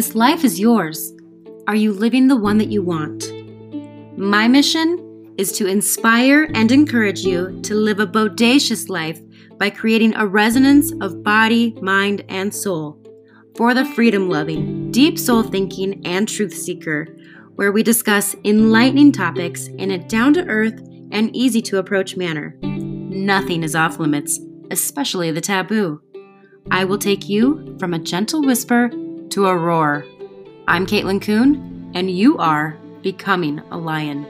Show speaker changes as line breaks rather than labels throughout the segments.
This life is yours. Are you living the one that you want? My mission is to inspire and encourage you to live a bodacious life by creating a resonance of body, mind, and soul for the freedom loving, deep soul thinking, and truth seeker, where we discuss enlightening topics in a down to earth and easy to approach manner. Nothing is off limits, especially the taboo. I will take you from a gentle whisper to a roar. I'm Caitlin Kuhn, and you are Becoming a Lion.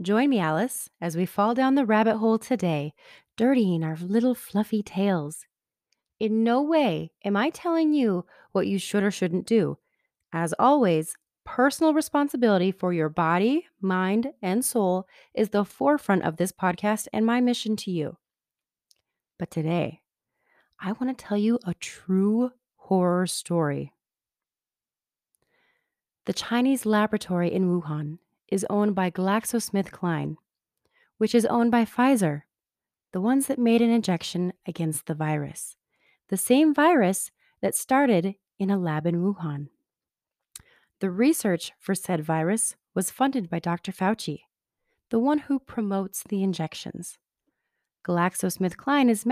Join me, Alice, as we fall down the rabbit hole today, dirtying our little fluffy tails. In no way am I telling you what you should or shouldn't do. As always, personal responsibility for your body, mind, and soul is the forefront of this podcast and my mission to you. But today, I want to tell you a true horror story. The Chinese laboratory in Wuhan is owned by GlaxoSmithKline, which is owned by Pfizer, the ones that made an injection against the virus, the same virus that started in a lab in Wuhan. The research for said virus was funded by Dr. Fauci, the one who promotes the injections. GlaxoSmithKline is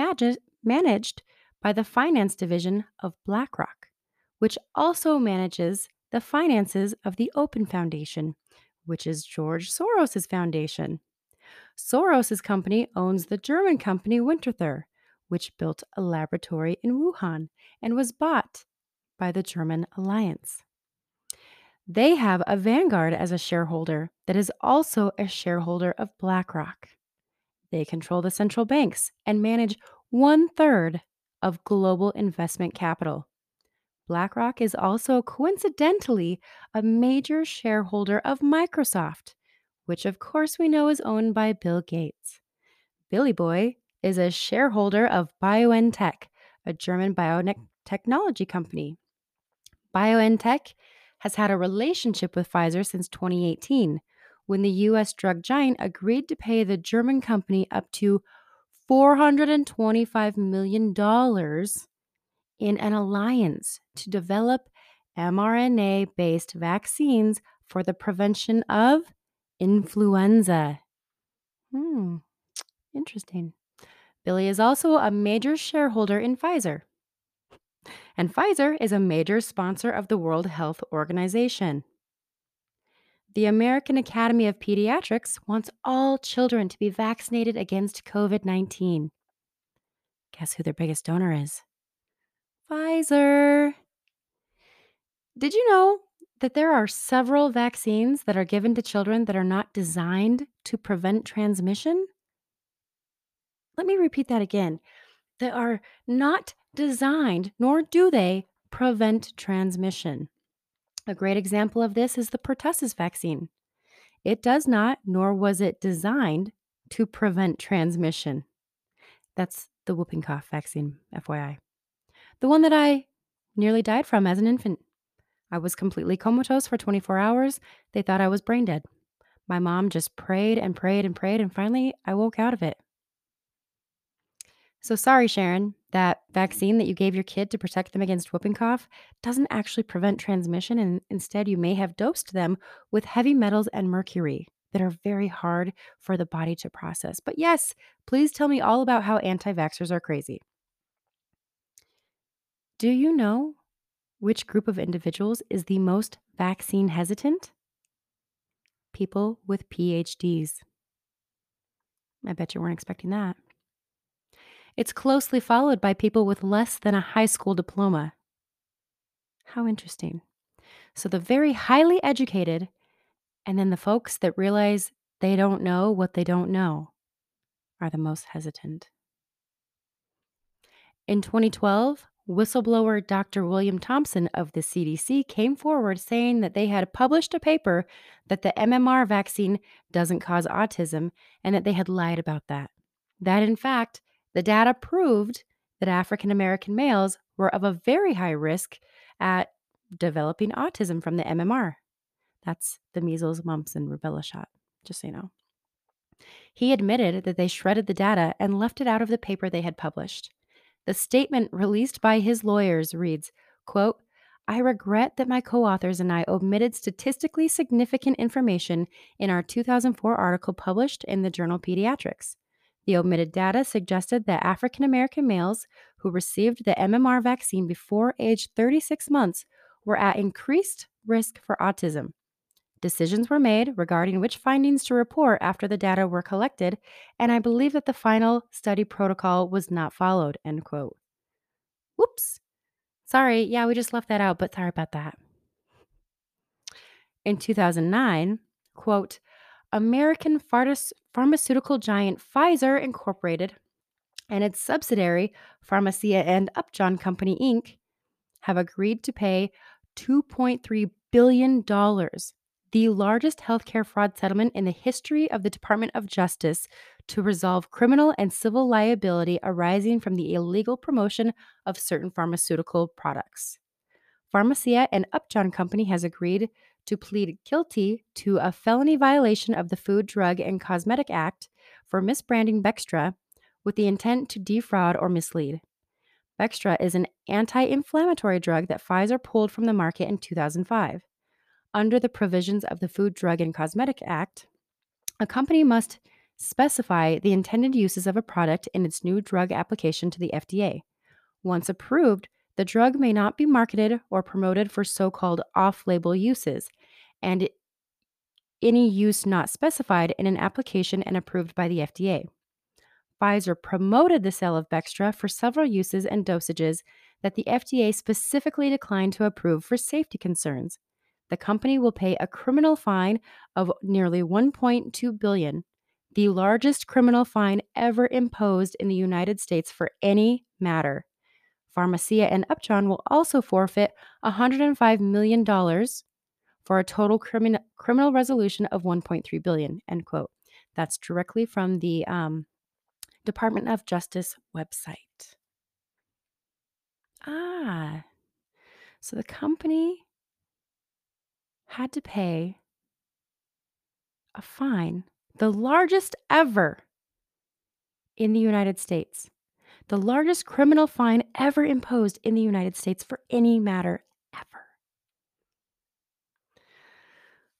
managed by the finance division of BlackRock, which also manages the finances of the Open Foundation, which is George Soros' foundation. Soros' company owns the German company Winterthur, which built a laboratory in Wuhan and was bought by the German Allianz. They have a Vanguard as a shareholder that is also a shareholder of BlackRock. They control the central banks and manage one third of global investment capital. BlackRock is also coincidentally a major shareholder of Microsoft, which of course we know is owned by Bill Gates. Billy Boy is a shareholder of BioNTech, a German biotechnology company. BioNTech has had a relationship with Pfizer since 2018, when the US drug giant agreed to pay the German company up to $425 million in an alliance to develop mRNA based vaccines for the prevention of influenza. Hmm, interesting. Billy is also a major shareholder in Pfizer. And Pfizer is a major sponsor of the World Health Organization. The American Academy of Pediatrics wants all children to be vaccinated against COVID 19. Guess who their biggest donor is? Pfizer. Did you know that there are several vaccines that are given to children that are not designed to prevent transmission? Let me repeat that again. They are not designed, nor do they prevent transmission. A great example of this is the pertussis vaccine. It does not, nor was it designed to prevent transmission. That's the whooping cough vaccine, FYI. The one that I nearly died from as an infant. I was completely comatose for 24 hours. They thought I was brain dead. My mom just prayed and prayed and prayed, and finally I woke out of it. So sorry, Sharon, that vaccine that you gave your kid to protect them against whooping cough doesn't actually prevent transmission, and instead you may have dosed them with heavy metals and mercury that are very hard for the body to process. But yes, please tell me all about how anti vaxxers are crazy. Do you know which group of individuals is the most vaccine hesitant? People with PhDs. I bet you weren't expecting that. It's closely followed by people with less than a high school diploma. How interesting. So, the very highly educated, and then the folks that realize they don't know what they don't know, are the most hesitant. In 2012, whistleblower Dr. William Thompson of the CDC came forward saying that they had published a paper that the MMR vaccine doesn't cause autism and that they had lied about that. That, in fact, the data proved that African American males were of a very high risk at developing autism from the MMR. That's the measles, mumps, and rubella shot, just so you know. He admitted that they shredded the data and left it out of the paper they had published. The statement released by his lawyers reads, quote, I regret that my co authors and I omitted statistically significant information in our 2004 article published in the journal Pediatrics. The omitted data suggested that African American males who received the MMR vaccine before age 36 months were at increased risk for autism. Decisions were made regarding which findings to report after the data were collected, and I believe that the final study protocol was not followed. End quote. Whoops. Sorry, yeah, we just left that out, but sorry about that. In 2009, quote, American pharmaceutical giant Pfizer Incorporated and its subsidiary, Pharmacia and Upjohn Company Inc., have agreed to pay $2.3 billion, the largest healthcare fraud settlement in the history of the Department of Justice, to resolve criminal and civil liability arising from the illegal promotion of certain pharmaceutical products. Pharmacia and Upjohn Company has agreed to plead guilty to a felony violation of the Food, Drug, and Cosmetic Act for misbranding Bextra with the intent to defraud or mislead. Bextra is an anti inflammatory drug that Pfizer pulled from the market in 2005. Under the provisions of the Food, Drug, and Cosmetic Act, a company must specify the intended uses of a product in its new drug application to the FDA. Once approved, the drug may not be marketed or promoted for so called off label uses, and any use not specified in an application and approved by the FDA. Pfizer promoted the sale of Bextra for several uses and dosages that the FDA specifically declined to approve for safety concerns. The company will pay a criminal fine of nearly 1.2 billion, the largest criminal fine ever imposed in the United States for any matter. Pharmacia and Upjohn will also forfeit $105 million for a total crimin- criminal resolution of 1.3 billion. End quote. That's directly from the um, Department of Justice website. Ah, so the company had to pay a fine, the largest ever in the United States, the largest criminal fine ever imposed in the United States for any matter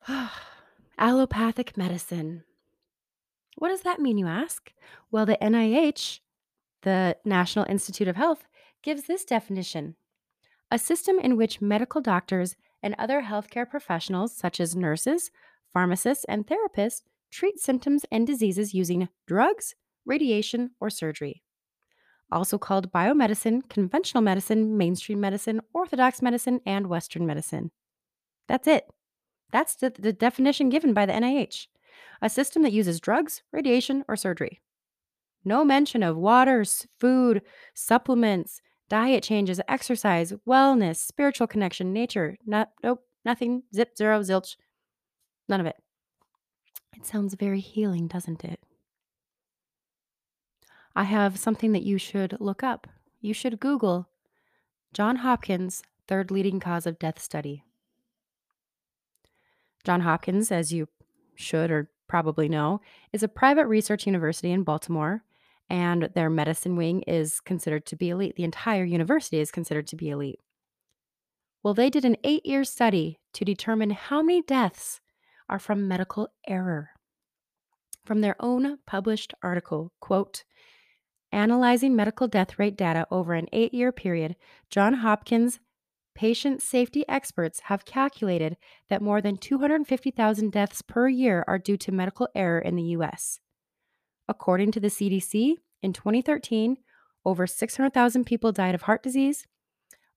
ever. Allopathic medicine. What does that mean, you ask? Well, the NIH, the National Institute of Health, gives this definition a system in which medical doctors and other healthcare professionals, such as nurses, pharmacists, and therapists, treat symptoms and diseases using drugs, radiation, or surgery. Also called biomedicine, conventional medicine, mainstream medicine, orthodox medicine, and Western medicine. That's it. That's the, the definition given by the NIH a system that uses drugs, radiation, or surgery. No mention of water, food, supplements, diet changes, exercise, wellness, spiritual connection, nature. Nope, nothing. Zip, zero, zilch. None of it. It sounds very healing, doesn't it? I have something that you should look up. You should Google John Hopkins, third leading cause of death study. John Hopkins, as you should or probably know, is a private research university in Baltimore, and their medicine wing is considered to be elite. The entire university is considered to be elite. Well, they did an eight year study to determine how many deaths are from medical error. From their own published article, quote, Analyzing medical death rate data over an eight year period, John Hopkins patient safety experts have calculated that more than 250,000 deaths per year are due to medical error in the U.S. According to the CDC, in 2013, over 600,000 people died of heart disease,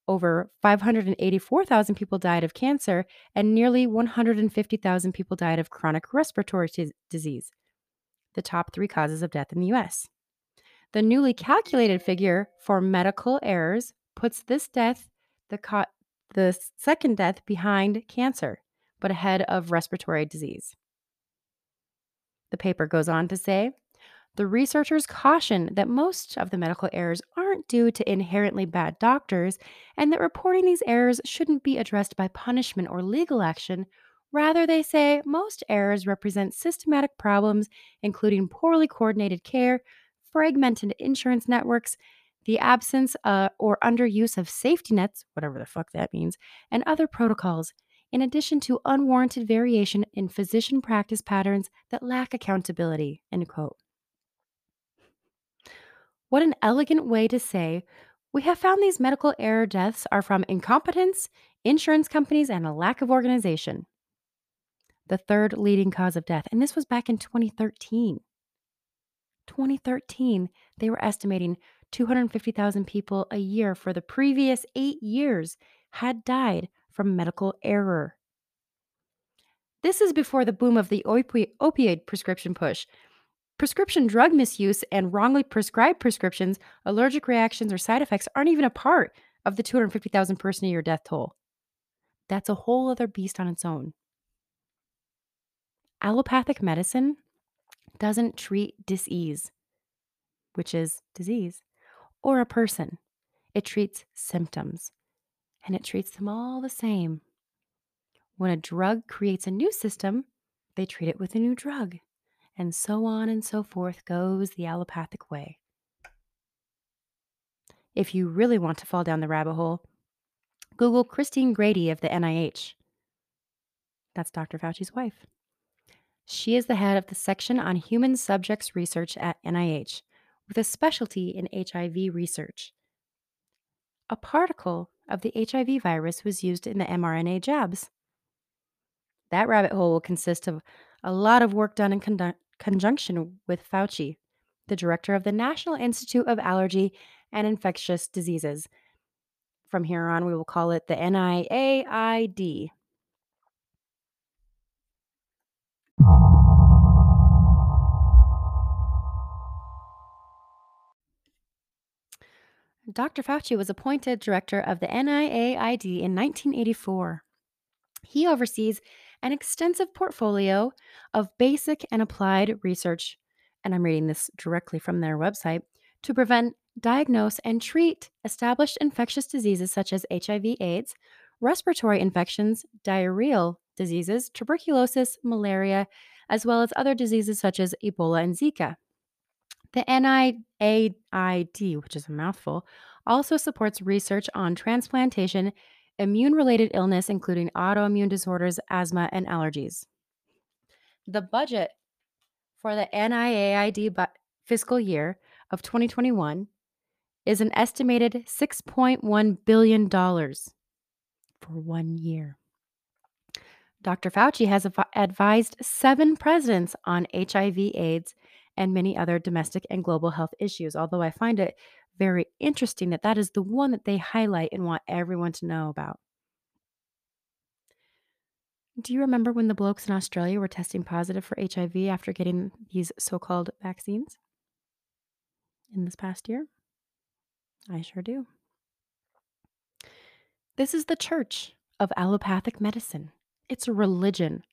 over 584,000 people died of cancer, and nearly 150,000 people died of chronic respiratory t- disease, the top three causes of death in the US. The newly calculated figure for medical errors puts this death the, co- the second death behind cancer, but ahead of respiratory disease. The paper goes on to say the researchers caution that most of the medical errors aren't due to inherently bad doctors and that reporting these errors shouldn't be addressed by punishment or legal action. Rather, they say most errors represent systematic problems, including poorly coordinated care, fragmented insurance networks, the absence uh, or underuse of safety nets, whatever the fuck that means, and other protocols, in addition to unwarranted variation in physician practice patterns that lack accountability. End quote. What an elegant way to say, we have found these medical error deaths are from incompetence, insurance companies, and a lack of organization. The third leading cause of death, and this was back in 2013. 2013, they were estimating 250,000 people a year for the previous eight years had died from medical error. This is before the boom of the opi- opioid prescription push. Prescription drug misuse and wrongly prescribed prescriptions, allergic reactions, or side effects aren't even a part of the 250,000 person a year death toll. That's a whole other beast on its own. Allopathic medicine doesn't treat disease, which is disease, or a person. It treats symptoms, and it treats them all the same. When a drug creates a new system, they treat it with a new drug, and so on and so forth goes the allopathic way. If you really want to fall down the rabbit hole, Google Christine Grady of the NIH. That's Dr. Fauci's wife. She is the head of the section on human subjects research at NIH, with a specialty in HIV research. A particle of the HIV virus was used in the mRNA jabs. That rabbit hole will consist of a lot of work done in con- conjunction with Fauci, the director of the National Institute of Allergy and Infectious Diseases. From here on, we will call it the NIAID. Dr. Fauci was appointed director of the NIAID in 1984. He oversees an extensive portfolio of basic and applied research, and I'm reading this directly from their website, to prevent, diagnose, and treat established infectious diseases such as HIV, AIDS, respiratory infections, diarrheal diseases, tuberculosis, malaria, as well as other diseases such as Ebola and Zika. The NIAID, which is a mouthful, also supports research on transplantation, immune related illness, including autoimmune disorders, asthma, and allergies. The budget for the NIAID bu- fiscal year of 2021 is an estimated $6.1 billion for one year. Dr. Fauci has advised seven presidents on HIV, AIDS, and many other domestic and global health issues. Although I find it very interesting that that is the one that they highlight and want everyone to know about. Do you remember when the blokes in Australia were testing positive for HIV after getting these so called vaccines in this past year? I sure do. This is the church of allopathic medicine. It's a religion.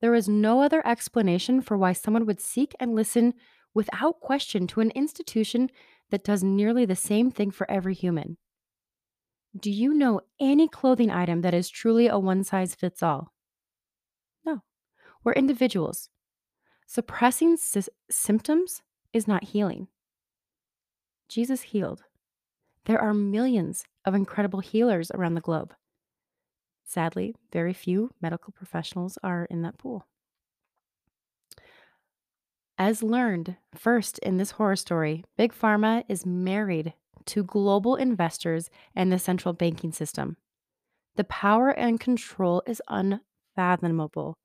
There is no other explanation for why someone would seek and listen without question to an institution that does nearly the same thing for every human. Do you know any clothing item that is truly a one size fits all? No. We're individuals. Suppressing sy- symptoms is not healing. Jesus healed. There are millions of incredible healers around the globe. Sadly, very few medical professionals are in that pool. As learned first in this horror story, Big Pharma is married to global investors and the central banking system. The power and control is unfathomable.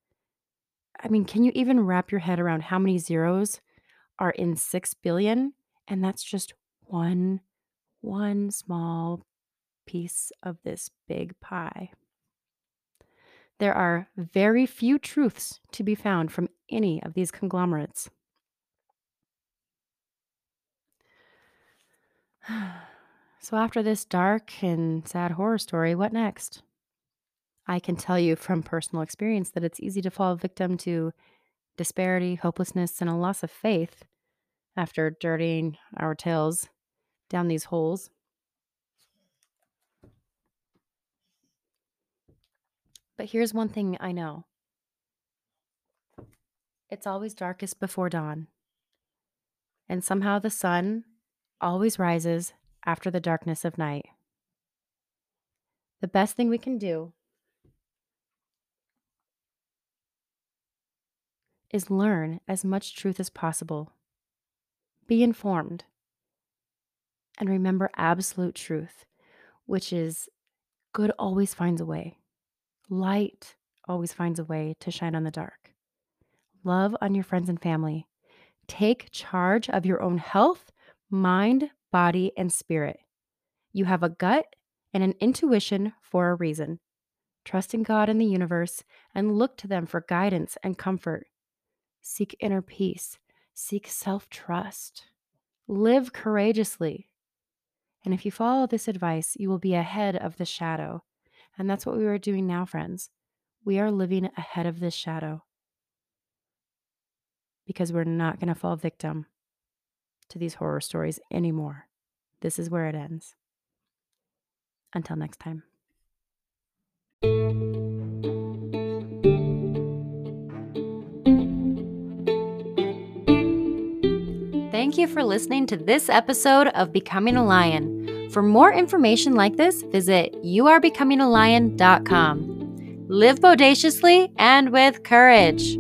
I mean, can you even wrap your head around how many zeros are in 6 billion? And that's just one one small piece of this big pie. There are very few truths to be found from any of these conglomerates. So, after this dark and sad horror story, what next? I can tell you from personal experience that it's easy to fall victim to disparity, hopelessness, and a loss of faith after dirtying our tails down these holes. But here's one thing I know it's always darkest before dawn. And somehow the sun always rises after the darkness of night. The best thing we can do is learn as much truth as possible. Be informed. And remember absolute truth, which is good always finds a way. Light always finds a way to shine on the dark. Love on your friends and family. Take charge of your own health, mind, body, and spirit. You have a gut and an intuition for a reason. Trust in God and the universe and look to them for guidance and comfort. Seek inner peace. Seek self trust. Live courageously. And if you follow this advice, you will be ahead of the shadow. And that's what we are doing now, friends. We are living ahead of this shadow because we're not going to fall victim to these horror stories anymore. This is where it ends. Until next time.
Thank you for listening to this episode of Becoming a Lion. For more information like this, visit youarebecomingalion.com. Live bodaciously and with courage.